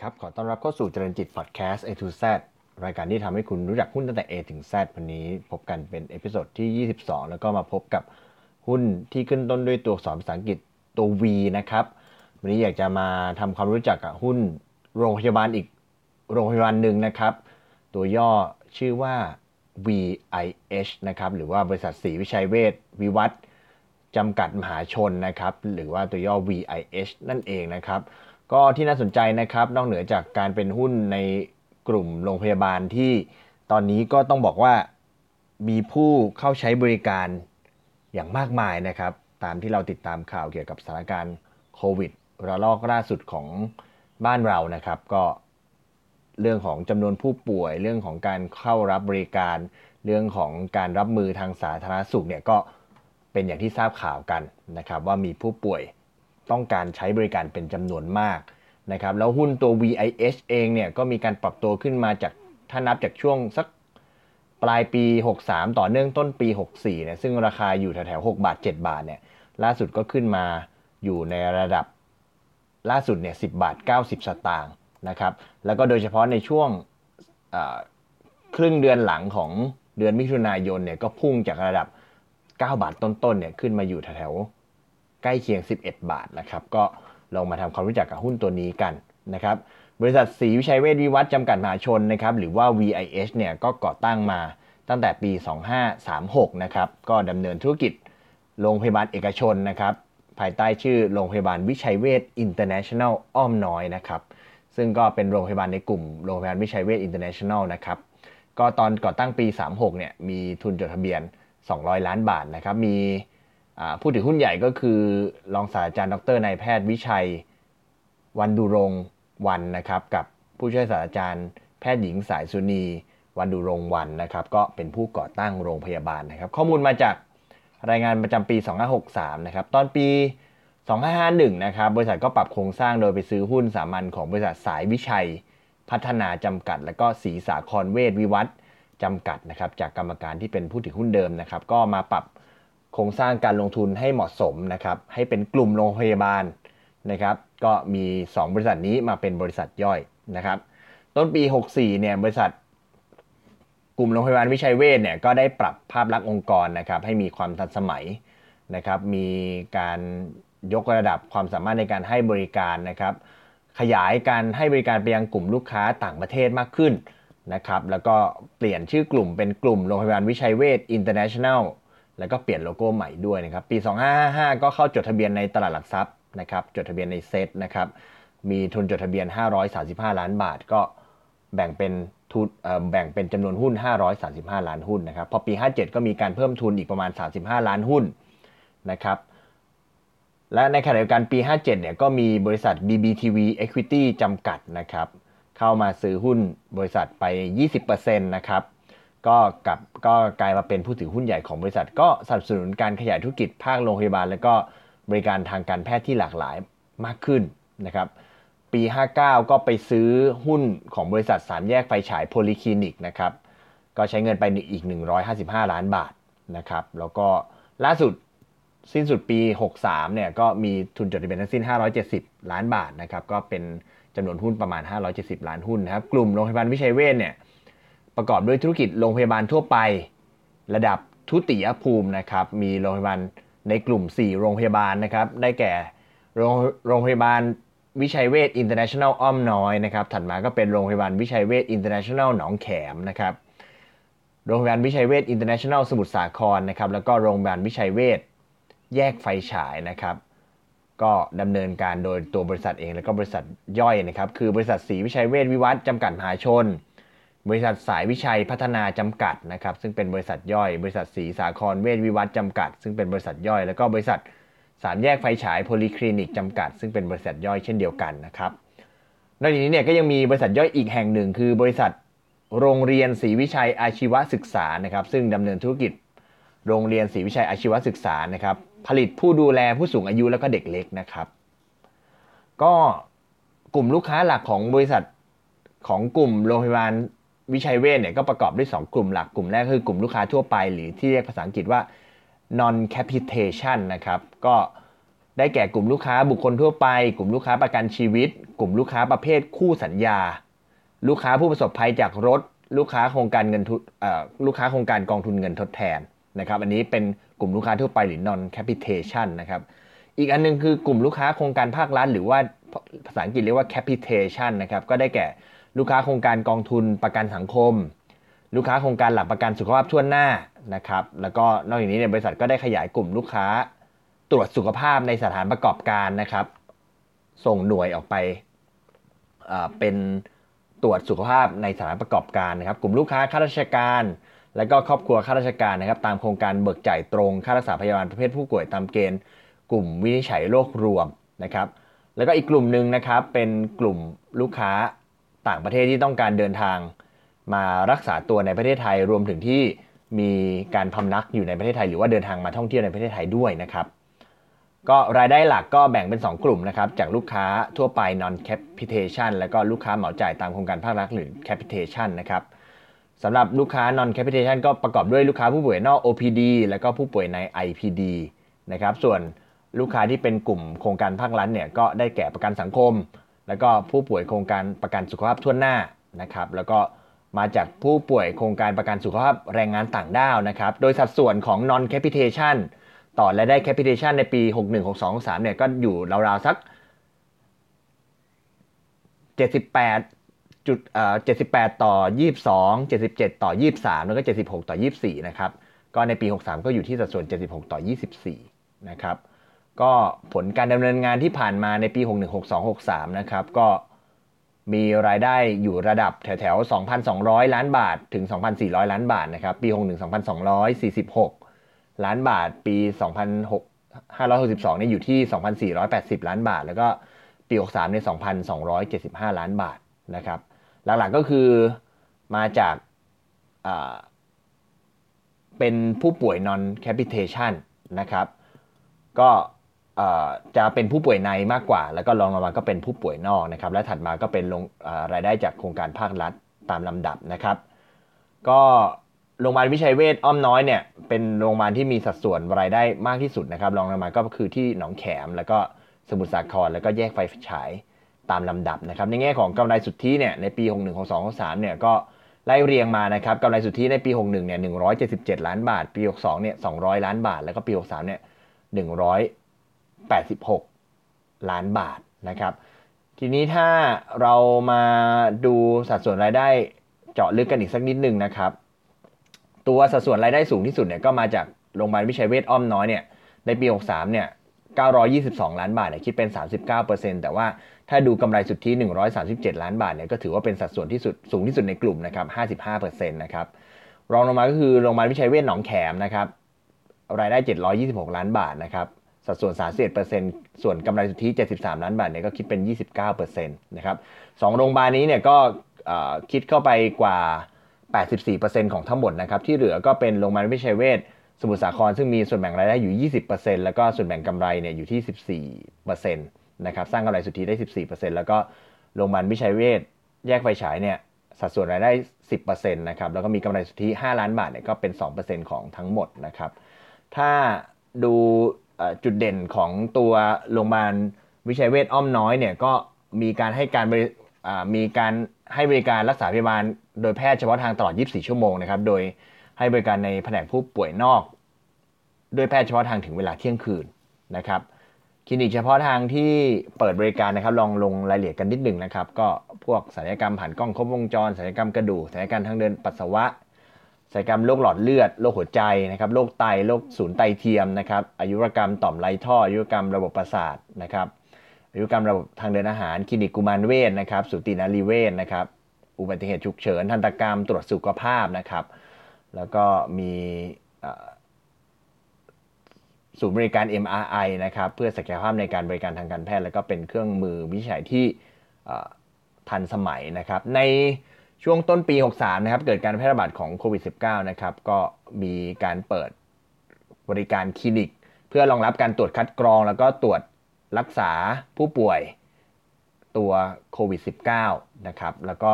ครับ ขอต้อนรับเข้าสู่เจริญจิตพอดแคสต์ A to Z รายการที่ทำให้คุณรู้จักหุ้นตั้งแต่ A ถึง Z วันนี้พบกันเป็น episode ที่ 22 แล้วก็มาพบกับหุ้นที่ขึ้นต้นด้วยตัวอักษรภาษาอังกฤษตัว V นะครับ วันนี้อยากจะมาทำความรู้จักกับหุ้นโรงพยาบาลอีกโรงพยาบาลหนึ่งนะครับ ตัวย่อชื่อว่า VIH นะครับหรือว่าบริษัทศรีวิชัยเวชวิวัฒน์จำกัดมหาชนนะครับหรือว่าตัวย่อ VIH นั่นเองนะครับ ก็ที่น่าสนใจนะครับ นอกเหนือจากการเป็นหุ้นในกลุ่มโรงพยาบาลที่ตอนนี้ก็ต้องบอกว่ามีผู้เข้าใช้บริการอย่างมากมายนะครับ ตามที่เราติดตามข่าวเกี่ยวกับสถานการณ์โควิดระลอกล่าสุดของบ้านเรานะครับ ก็เรื่องของจำนวนผู้ป่วย เรื่องของการเข้ารับบริการ เรื่องของการรับมือทางสาธารณสุขเนี่ยก็เป็นอย่างที่ทราบข่าวกันนะครับ ว่ามีผู้ป่วย ต้องการใช้บริการเป็นจำนวนมากนะครับแล้วหุ้นตัว VIH เองเนี่ยก็มีการปรับตัวขึ้นมาจากถ้านับจากช่วงสักปลายปี 63 ต่อเนื่องต้นปี 64เนี่ยซึ่งราคาอยู่แถวๆ6บาท 7 บาทเนี่ยล่าสุดก็ขึ้นมาอยู่ในระดับล่าสุดเนี่ย10 บาท 90 สตางค์นะครับแล้วก็โดยเฉพาะในช่วงครึ่งเดือนหลังของเดือนมิถุนายนเนี่ยก็พุ่งจากระดับ 9 บาทต้นๆเนี่ยขึ้นมาอยู่แถวๆ ใกล้เคียง 11 บาทนะครับก็ลองมาทำความรู้จักกับหุ้นตัวนี้กันนะครับบริษัทศรีวิชัยเวชวิวัฒน์จำกัดมหาชนนะครับหรือว่า VIH เนี่ยก็ก่อตั้งมาตั้งแต่ปี 2536 นะครับก็ดำเนินธุรกิจโรงพยาบาลเอกชนนะครับภายใต้ชื่อโรงพยาบาลวิชัยเวชอินเตอร์เนชั่นแนลอ้อมน้อยนะครับซึ่งก็เป็นโรงพยาบาลในกลุ่มโรงพยาบาลวิชัยเวชอินเตอร์เนชั่นแนลนะครับก็ตอนก่อตั้งปี 36 เนี่ยมีทุนจดทะเบียน 200 ล้านบาทนะครับมี ผู้ถือหุ้นใหญ่ก็คือรองศาสตราจารย์ดรนายแพทย์วิชัย วันดุรงวันนะครับ กับผู้ช่วยศาสตราจารย์แพทย์หญิงสายสุนี วันดุรงวันนะครับ ก็เป็นผู้ก่อตั้งโรงพยาบาลนะครับ ข้อมูลมาจากรายงานประจำปี 2563 นะครับ ตอนปี 2551 นะครับ บริษัทก็ปรับโครงสร้างโดยไปซื้อหุ้นสามัญของบริษัทสายวิชัย พัฒนาจำกัด และก็สีสาครเวทวิวัฒจำกัดนะครับ จากกรรมการที่เป็นผู้ถือหุ้นเดิมนะครับ ก็มาปรับ โครงสร้างการลงทุนให้เหมาะสมนะครับให้เป็นกลุ่มโรงพยาบาลนะครับก็มี 2 บริษัทนี้มาเป็นบริษัทย่อยนะครับต้นปี 64เนี่ยบริษัทกลุ่มโรงพยาบาลวิชัยเวชเนี่ยก็ได้ปรับภาพลักษณ์องค์กรนะครับให้มีความทันสมัยนะครับมีการยกระดับความสามารถในการให้บริการนะครับขยายการให้บริการไปยังกลุ่มลูกค้าต่างประเทศมากขึ้นนะครับแล้วก็เปลี่ยนชื่อกลุ่มเป็นกลุ่มโรงพยาบาลวิชัยเวชอิ แลแล้วก็เปลี่ยนโลโก้ใหม่ด้วยนะครับ ปี 2555 ก็เข้าจดทะเบียนในตลาดหลักทรัพย์นะครับ จดทะเบียนในเซตนะครับ มีทุนจดทะเบียน 535 ล้านบาท ก็แบ่งเป็นทุนแบ่งเป็นจำนวนหุ้น 535 ล้านหุ้นนะครับ พอปี 57 ก็มีการเพิ่มทุนอีกประมาณ 35 ล้านหุ้นนะครับ และในขณะเดียวกันปี 57 เนี่ยก็มีบริษัท BBTV Equity จำกัดนะครับ เข้ามาซื้อหุ้นบริษัทไป 20%นะครับ ก็กลับก็กลายมาเป็นผู้ถือหุ้นใหญ่ของบริษัท ก็สนับสนุนการขยายธุรกิจภาคโรงพยาบาล และก็บริการทางการแพทย์ที่หลากหลายมากขึ้นนะครับปี 59 ก็ไปซื้อหุ้นของบริษัทสามแยกไฟฉายโพลีคลินิกนะครับก็ใช้เงินไปอีก 155 ล้านบาทนะครับแล้วก็ล่าสุดสิ้นสุดปี 63 เนี่ยก็มีทุนจดทะเบียนทั้งสิ้น 570 ล้านบาทนะครับก็เป็นจำนวนหุ้นประมาณ 570 ล้านหุ้นนะครับกลุ่มโรงพยาบาลวิชัยเวชเนี่ย ประกอบด้วยธุรกิจโรงพยาบาลทั่วไป ระดับทุติยภูมินะครับ มีโรงพยาบาลในกลุ่ม 4 โรงพยาบาลนะครับ ได้แก่โรงพยาบาลวิชัยเวชอินเตอร์เนชั่นแนลอ้อมน้อยนะครับ ถัดมาก็เป็นโรงพยาบาลวิชัยเวชอินเตอร์เนชั่นแนลหนองแขมนะครับ โรงพยาบาลวิชัยเวชอินเตอร์เนชั่นแนลสมุทรสาครนะครับ แล้วก็โรงพยาบาลวิชัยเวชแยกไฟฉายนะครับ ก็ดำเนินการโดยตัวบริษัทเองแล้วก็บริษัทย่อยนะครับ คือบริษัทศรีวิชัยเวชวิวัฒน์จำกัดมหาชน บริษัทสายวิชัยพัฒนาจำกัดนะครับซึ่งเป็นบริษัทย่อย บริษัทศรีสาครเวชวิวัฒน์จำกัด ซึ่งเป็นบริษัทย่อย แล้วก็บริษัทสามแยกไฟฉายโพลีคลินิกจำกัด ซึ่งเป็นบริษัทย่อยเช่นเดียวกันนะครับนอกจากนี้เนี่ยก็ยังมีบริษัทย่อยอีกแห่งหนึ่ง คือบริษัทโรงเรียนศรีวิชัยอาชีวศึกษานะครับซึ่งดำเนินธุรกิจ โรงเรียนศรีวิชัยอาชีวศึกษานะครับผลิตผู้ดูแลผู้สูงอายุแล้วก็เด็กเล็กนะครับ ก็กลุ่มลูกค้าหลักของบริษัทของกลุ่มโรงพยาบาล วิชัยเวชเนี่ยก็ประกอบด้วย 2 กลุ่มหลักกลุ่มแรกคือกลุ่มลูกค้าทั่วไป หรือที่เรียกภาษาอังกฤษว่า non capitation นะครับก็ได้แก่กลุ่มลูกค้าบุคคลทั่วไป กลุ่มลูกค้าประกันชีวิต กลุ่มลูกค้าประเภทคู่สัญญา ลูกค้าผู้ประสบภัยจากรถ ลูกค้าโครงการเงินทุนลูกค้าโครงการกองทุนเงินทดแทนนะครับอันนี้เป็นกลุ่มลูกค้าทั่วไปหรือ non capitation นะครับอีกอันนึงคือกลุ่มลูกค้าโครงการภาครัฐหรือว่าภาษาอังกฤษเรียกว่า capitation นะครับก็ได้แก่ ลูกค้าโครงการกองทุนประกันสังคม ลูกค้าโครงการหลักประกันสุขภาพทั่วหน้านะครับ แล้วก็นอกจากนี้เนี่ยบริษัทก็ได้ขยายกลุ่มลูกค้า ตรวจสุขภาพในสถานประกอบการนะครับ ส่งหน่วยออกไปเป็นตรวจสุขภาพในสถานประกอบการนะครับ กลุ่มลูกค้าข้าราชการ และก็ครอบครัวข้าราชการนะครับ ตามโครงการเบิกจ่ายตรงค่ารักษาพยาบาลประเภทผู้ป่วยตามเกณฑ์ กลุ่มวินิจฉัยโรครวมนะครับ แล้วก็อีกกลุ่มหนึ่งนะครับเป็นกลุ่มลูกค้า ต่างประเทศที่ต้องการเดินทางมารักษาตัวในประเทศไทยรวมถึงที่มีการพำนักอยู่ในประเทศไทย หรือว่าเดินทางมาท่องเที่ยวในประเทศไทยด้วยนะครับ ก็รายได้หลักก็แบ่งเป็น 2 กลุ่มนะครับ จากลูกค้าทั่วไป non capitation แล้วก็ลูกค้าเหมาจ่ายตามโครงการภาครัฐหรือ capitation นะครับสำหรับลูกค้า non capitation ก็ประกอบด้วยลูกค้าผู้ป่วยนอก OPD แล้วก็ผู้ป่วยใน IPD นะครับ ส่วนลูกค้าที่เป็นกลุ่มโครงการภาครัฐเนี่ยก็ได้แก่ประกันสังคม แล้วก็ผู้ป่วยโครงการประกันสุขภาพทั่วหน้านะครับ แล้วก็มาจากผู้ป่วยโครงการประกันสุขภาพแรงงานต่างด้าวนะครับ โดยสัดส่วนของ non capitation ต่อรายได้ capitation ในปี 61 62 63เนี่ยก็อยู่ราวๆสัก 78จุดเอ่อ78 ต่อ 22 77 ต่อ 23 แล้วก็ 76 ต่อ 24 นะครับ ก็ในปี 63 ก็อยู่ที่สัดส่วน 76 ต่อ 24 นะครับ ก็ผลการดำเนินงานที่ผ่านมาในปี 61 62 63 นะครับ ก็มีรายได้อยู่ระดับแถวๆ 2,200 ล้านบาทถึง 2,400 ล้านบาทนะครับ ปี 61 2,246 ล้านบาท ปี2,562เนี่ยอยู่ที่ 2,480 ล้านบาท แล้วก็ปี 63เนี่ย2,275 ล้านบาทนะครับ หลักๆก็คือมาจากเป็นผู้ป่วย non capitation นะครับ ก็ จะเป็นผู้ป่วยในมากกว่า แล้วก็รองลงมาก็เป็นผู้ป่วยนอกนะครับและถัดมาก็เป็นลงรายได้จากโครงการภาครัฐตามลำดับนะครับ ก็โรงพยาบาลวิชัยเวชอ้อมน้อยเนี่ยเป็นโรงพยาบาลที่มีสัดส่วนรายได้มากที่สุดนะครับรองลงมาก็คือที่หนองแขม แล้วก็สมุทรสาครแล้วก็แยกไฟฉายตามลำดับนะครับ ในแง่ของกำไรสุทธิเนี่ยในปี 61ของ2ของ3เนี่ยก็ไล่เรียงมานะครับกำไรสุทธิในปี 61เนี่ย177 ล้านบาท ปี 62เนี่ย200 ล้านบาท แล้วก็ปี 63เนี่ย 86 ล้านบาทนะครับ ทีนี้ถ้าเรามาดูสัดส่วนรายได้เจาะลึกกันอีกสักนิดนึงนะครับ ตัวสัดส่วนรายได้สูงที่สุดเนี่ยก็มาจากโรงพยาบาลวิชัยเวชอ้อมน้อยเนี่ยในปี 63 เนี่ย 922 ล้านบาทเนี่ยคิดเป็น 39%แต่ว่าถ้าดูกำไรสุทธิ 137 ล้านบาทเนี่ยก็ถือว่าเป็นสัดส่วนที่สุดสูงที่สุดในกลุ่มนะครับ 55%นะครับรองลงมาก็คือโรงพยาบาลวิชัยเวชหนองแขมนะครับรายได้ 726 ล้านบาทนะครับ สัดส่วน 31%ส่วนกำไรสุทธิ 73 ล้านบาทเนี่ยก็คิดเป็น 29%นะครับสองโรงพยาบาลนี้เนี่ยก็คิดเข้าไปกว่า 84%ของทั้งหมดนะครับที่เหลือก็เป็นโรงพยาบาลวิชัยเวชสมุทรสาครซึ่งมีส่วนแบ่งรายได้อยู่ 20%แล้วก็ส่วนแบ่งกำไรเนี่ยอยู่ที่ 14%นะครับสร้างกำไรสุทธิได้ 14%แล้วก็โรงพยาบาลวิชัยเวชแยกไฟฉายเนี่ยสัดส่วนรายได้ 10%นะครับแล้วก็มีกำไรสุทธิ 5 ล้านบาทเนี่ยก็เป็น 2%ของทั้งหมดนะครับถ้าดู จุดเด่นของตัวโรงพยาบาลวิชัยเวชอ้อมน้อยเนี่ยก็มีการให้การมีการให้บริการรักษาพยาบาลโดยแพทย์เฉพาะทางตลอด 24 ชั่วโมงนะครับ โดยให้บริการในแผนกผู้ป่วยนอก ด้วยแพทย์เฉพาะทางถึงเวลาเที่ยงคืนนะครับคลินิกเฉพาะทางที่เปิดบริการนะครับ ลองลงรายละเอียดกันนิดหนึ่งนะครับ ก็พวกศัลยกรรมผ่านกล้องครบวงจรศัลยกรรมกระดูกศัลยกรรมทางเดินปัสสาวะ ศัลยกรรมโรคหลอดเลือด โรคหัวใจนะครับโรคไต โรคศูนย์ไตเทียมนะครับอายุรกรรมต่อมไรท่ออายุรกรรมระบบประสาทนะครับอายุรกรรมระบบทางเดินอาหาร คลินิกกุมารเวชนะครับสูตินารีเวชนะครับอุบัติเหตุฉุกเฉินทันตกรรมตรวจสุขภาพนะครับ แล้วก็มีศูนย์บริการ MRI นะครับเพื่อศักยภาพในการบริการทางการแพทย์ แล้วก็เป็นเครื่องมือวิจัยที่ทันสมัยนะครับ ใน ช่วงต้นปี 63 นะครับ เกิดการแพร่ระบาดของโควิด -19 นะครับ ก็มีการเปิดบริการคลินิก เพื่อรองรับการตรวจคัดกรอง แล้วก็ตรวจรักษาผู้ป่วยตัวโควิด -19 นะครับ แล้วก็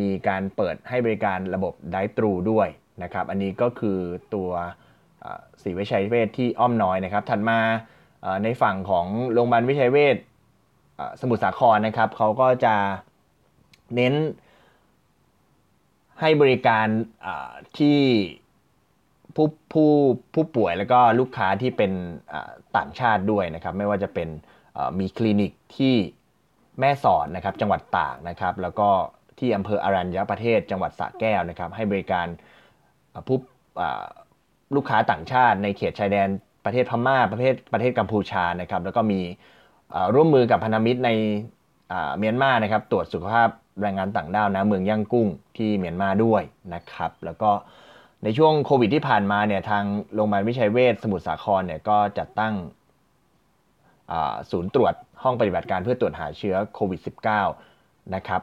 มีการเปิดให้บริการระบบไดตรูด้วยนะครับ อันนี้ก็คือตัวศรีวิชัยเวชที่อ้อมน้อยนะครับ ถัดมาในฝั่งของโรงพยาบาลวิชัยเวชสมุทรสาครนะครับเขาก็จะเน้น ให้บริการที่ผู้ผู้ผู้ป่วยแล้วก็ลูกค้าที่เป็นต่างชาติด้วยนะครับ ไม่ว่าจะเป็นมีคลินิกที่แม่สอดนะครับจังหวัดตากนะครับ แล้วก็ที่อำเภออารัญญประเทศจังหวัดสระแก้วนะครับ ให้บริการผู้ลูกค้าต่างชาติในเขตชายแดนประเทศพม่าประเทศประเทศกัมพูชานะครับ แล้วก็มีร่วมมือกับพันธมิตรในเมียนมานะครับ ตรวจสุขภาพ แรงงานต่างด้าวนะเมืองย่างกุ้งที่เมียนมาด้วยนะครับ แล้วก็ในช่วงโควิดที่ผ่านมาเนี่ยทางโรงพยาบาลวิชัยเวชสมุทรสาครเนี่ยก็จัดตั้งศูนย์ตรวจห้องปฏิบัติการเพื่อตรวจหาเชื้อโควิด -19 นะครับ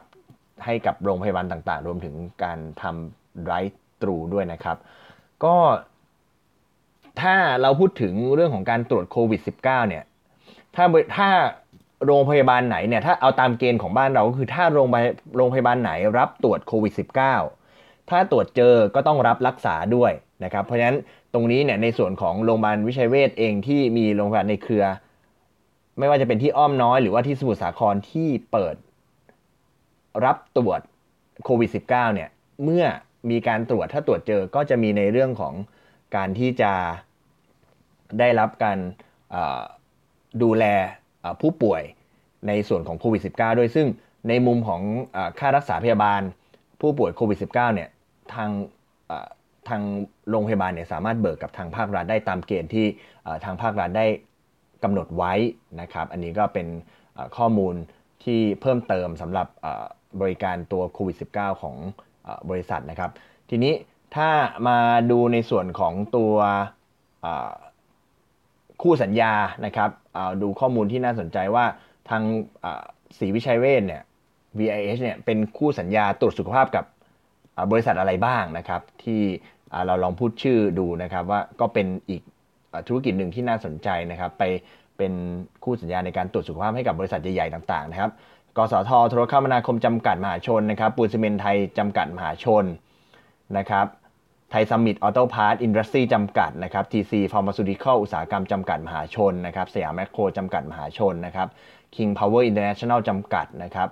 ให้กับโรงพยาบาลต่างๆ รวมถึงการทำไรตรูด้วยนะครับ ก็ถ้าเราพูดถึงเรื่องของการตรวจโควิด -19 เนี่ยถ้าถ้า โรงพยาบาลไหนเนี่ยถ้าเอาตามเกณฑ์ของบ้านเราก็คือถ้าโรงพยาโรงพยาบาลไหนรับตรวจโควิด -19 ถ้าตรวจเจอก็ต้องรับรักษาด้วยนะครับเพราะฉะนั้นตรงนี้เนี่ยในส่วนของโรงพยาบาลวิชัยเวชเองที่มีโรงพยาบาลในเครือ ไม่ว่าจะเป็นที่อ้อมน้อยหรือว่าที่สมุทรสาครที่เปิดรับตรวจโควิด -19 เนี่ยเมื่อมีการตรวจถ้าตรวจเจอก็จะมีในเรื่องของการที่จะได้รับการดูแล ผู้ป่วยในส่วนของโควิด -19 ด้วยซึ่งในมุมของอค่ารักษาพยาบาล ผู้ป่วยโควิด -19 เนี่ยทางทางโรงพยาบาลเนี่ยสามารถเบิกกับทางภาครัฐได้ตามเกณฑ์ที่ทางภาครัฐได้กำหนดไว้นะครับ อันนี้ก็เป็นข้อมูลที่เพิ่มเติมสำหรับบริการตัวโควิด -19 ของบริษัทนะครับ ทีนี้ถ้ามาดูในส่วนของตัว คู่สัญญานะครับดูข้อมูลที่น่าสนใจว่าทางศรีวิชัยเวชเนี่ย VIH เนี่ยเป็นคู่สัญญาตรวจสุขภาพกับบริษัทอะไรบ้างนะครับ ที่เราลองพูดชื่อดูนะครับว่าก็เป็นอีกธุรกิจหนึ่งที่น่าสนใจนะครับ ไปเป็นคู่สัญญาในการตรวจสุขภาพให้กับบริษัทใหญ่ๆต่างๆนะครับกสทโทรคมนาคมจำกัดมหาชนนะครับปูนซีเมนต์ไทยจำกัดมหาชนนะครับ ไทยซัมมิตออโต้พาร์ตอินดัสทรีจำกัดนะครับทีซีฟาร์มาซูติคอลอุตสาหกรรมจำกัดมหาชนนะครับสยามแมคโครจำกัดมหาชนนะครับ King Power International จำกัดนะครับ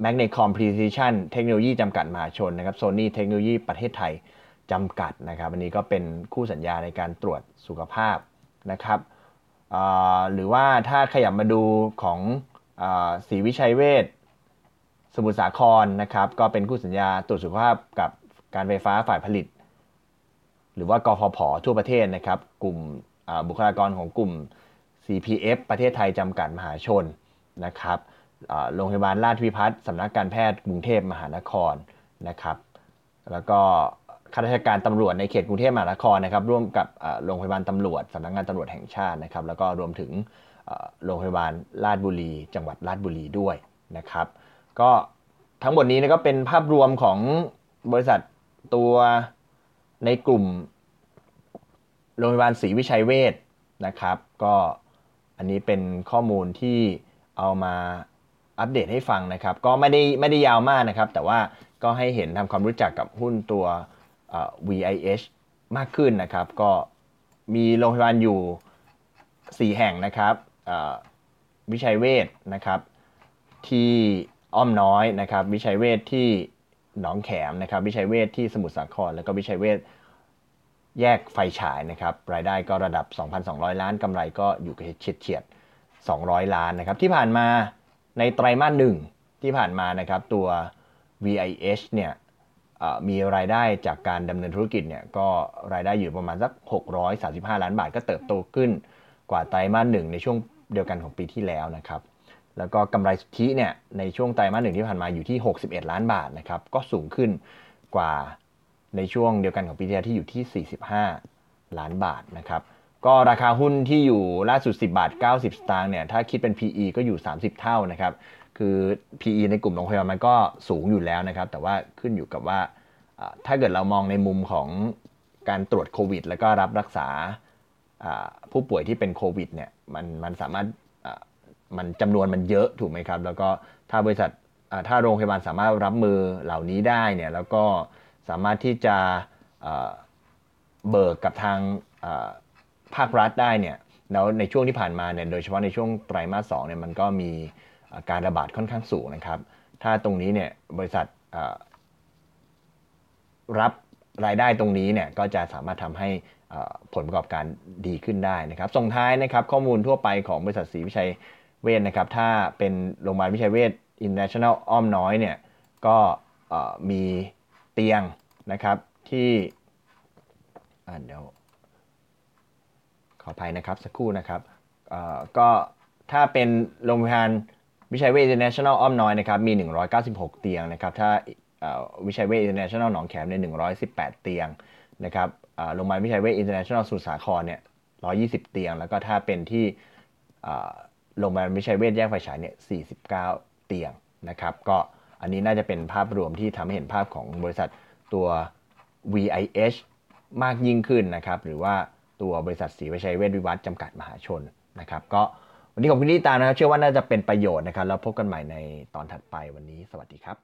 แมกเนคอมพรีซิชันเทคโนโลยีจำกัดมหาชนนะครับโซนี่เทคโนโลยีประเทศไทยจำกัดนะครับอันนี้ก็เป็นคู่สัญญาในการตรวจสุขภาพนะครับหรือว่าถ้าขยับมาดูของศรีวิชัยเวชสมุทรสาครนะครับ ก็เป็นคู่สัญญาตรวจสุขภาพกับ การไฟฟ้าฝ่ายผลิต หรือว่ากฟผทั่วประเทศนะครับ กลุ่มบุคลากรของกลุ่ม CPF ประเทศไทยจำกัดมหาชนนะครับโรงพยาบาลราชวิพัฒน์สำนักการแพทย์กรุงเทพมหานครนะครับ แล้วก็ข้าราชการตำรวจในเขตกรุงเทพมหานครนะครับ ร่วมกับโรงพยาบาลตำรวจสำนักงานตำรวจแห่งชาตินะครับ แล้วก็รวมถึงโรงพยาบาลราชบุรี จังหวัดราชบุรีด้วยนะครับ ก็ทั้งหมดนี้ก็เป็นภาพรวมของบริษัท ตัวในกลุ่มโรงพยาบาลศรีวิชัยเวชนะครับ ก็อันนี้เป็นข้อมูลที่เอามาอัปเดตให้ฟังนะครับ ก็ไม่ได้ไม่ได้ยาวมากนะครับ แต่ว่าก็ให้เห็นทำความรู้จักกับหุ้นตัว VIH มากขึ้นนะครับ ก็มีโรงพยาบาลอยู่ 4 แห่งนะครับวิชัยเวชนะครับ ที่อ้อมน้อยนะครับ วิชัยเวชที่ หนองแขมนะครับวิชัยเวชที่สมุทรสาคร แล้วก็วิชัยเวชแยกไฟฉายนะครับรายได้ก็ระดับ 2,200 ล้านกำไรก็อยู่เฉียดเฉียด200 ล้านนะครับที่ผ่านมาในไตรมาสหนึ่งที่ผ่านมานะครับตัว VIH เนี่ยมีรายได้จากการดำเนินธุรกิจเนี่ยก็รายได้อยู่ประมาณสัก 635 ล้านบาทก็เติบโตขึ้นกว่าไตรมาสหนึ่งในช่วงเดียวกันของปีที่แล้วนะครับ แล้วก็กำไรสุทธิเนี่ยในช่วงไตรมาสหนึ่งที่ผ่านมาอยู่ที่ 61 ล้านบาทนะครับก็สูงขึ้นกว่าในช่วงเดียวกันของปีที่แล้วที่อยู่ที่ 45 ล้านบาทนะครับก็ราคาหุ้นที่อยู่ล่าสุด 10 บาท 90 สตางค์เนี่ยถ้าคิดเป็น PE ก็อยู่ 30 เท่านะครับคือ PE ในกลุ่มโรงพยาบาลมันก็สูงอยู่แล้วนะครับแต่ว่าขึ้นอยู่กับว่าถ้าเกิดเรามองในมุมของการตรวจโควิด แล้วก็รับรักษาผู้ป่วยที่เป็นโควิดเนี่ยมันมันสามารถ มันจำนวนมันเยอะถูกไหมครับ แล้วก็ถ้าบริษัทถ้าโรงพยาบาลสามารถรับมือเหล่านี้ได้เนี่ยแล้วก็สามารถที่จะเบิกกับทางภาครัฐได้เนี่ยแล้วในช่วงที่ผ่านมาเนี่ยโดยเฉพาะในช่วงไตรมาสสองเนี่ยมันก็มีการระบาดค่อนข้างสูงนะครับ ถ้าตรงนี้เนี่ยบริษัทรับรายได้ตรงนี้เนี่ยก็จะสามารถทำให้ผลประกอบการดีขึ้นได้นะครับ ส่งท้ายนะครับข้อมูลทั่วไปของบริษัทศรีวิชัย เวชนะครับ ถ้าเป็นโรงพยาบาลวิชัยเวช International อ้อมน้อยเนี่ย ก็มีเตียงนะครับที่เดี๋ยวขออภัยนะครับสักครู่นะครับก็ถ้าเป็นโรงพยาบาลวิชัยเวช International อ้อมน้อยนะครับมี 196 เตียงนะครับ ถ้าวิชัยเวช International หนองแขมเนี่ย118 เตียงนะครับโรงพยาบาลวิชัยเวช International สุสาครเนี่ย120 เตียง แล้วก็ถ้าเป็นที่ โรงพยาบาลวิชัยเวชแยกไฟฉายเนี่ย 49 เตียงนะครับ ก็อันนี้น่าจะเป็นภาพรวมที่ทำให้เห็นภาพของบริษัทตัว VIH มากยิ่งขึ้นนะครับ หรือว่าตัวบริษัทศรีวิชัยเวชวิวัฒน์จำกัดมหาชนนะครับ ก็วันนี้ขอบคุณที่ตามนะครับ เชื่อว่าน่าจะเป็นประโยชน์นะครับ แล้วพบกันใหม่ในตอนถัดไปวันนี้ สวัสดีครับ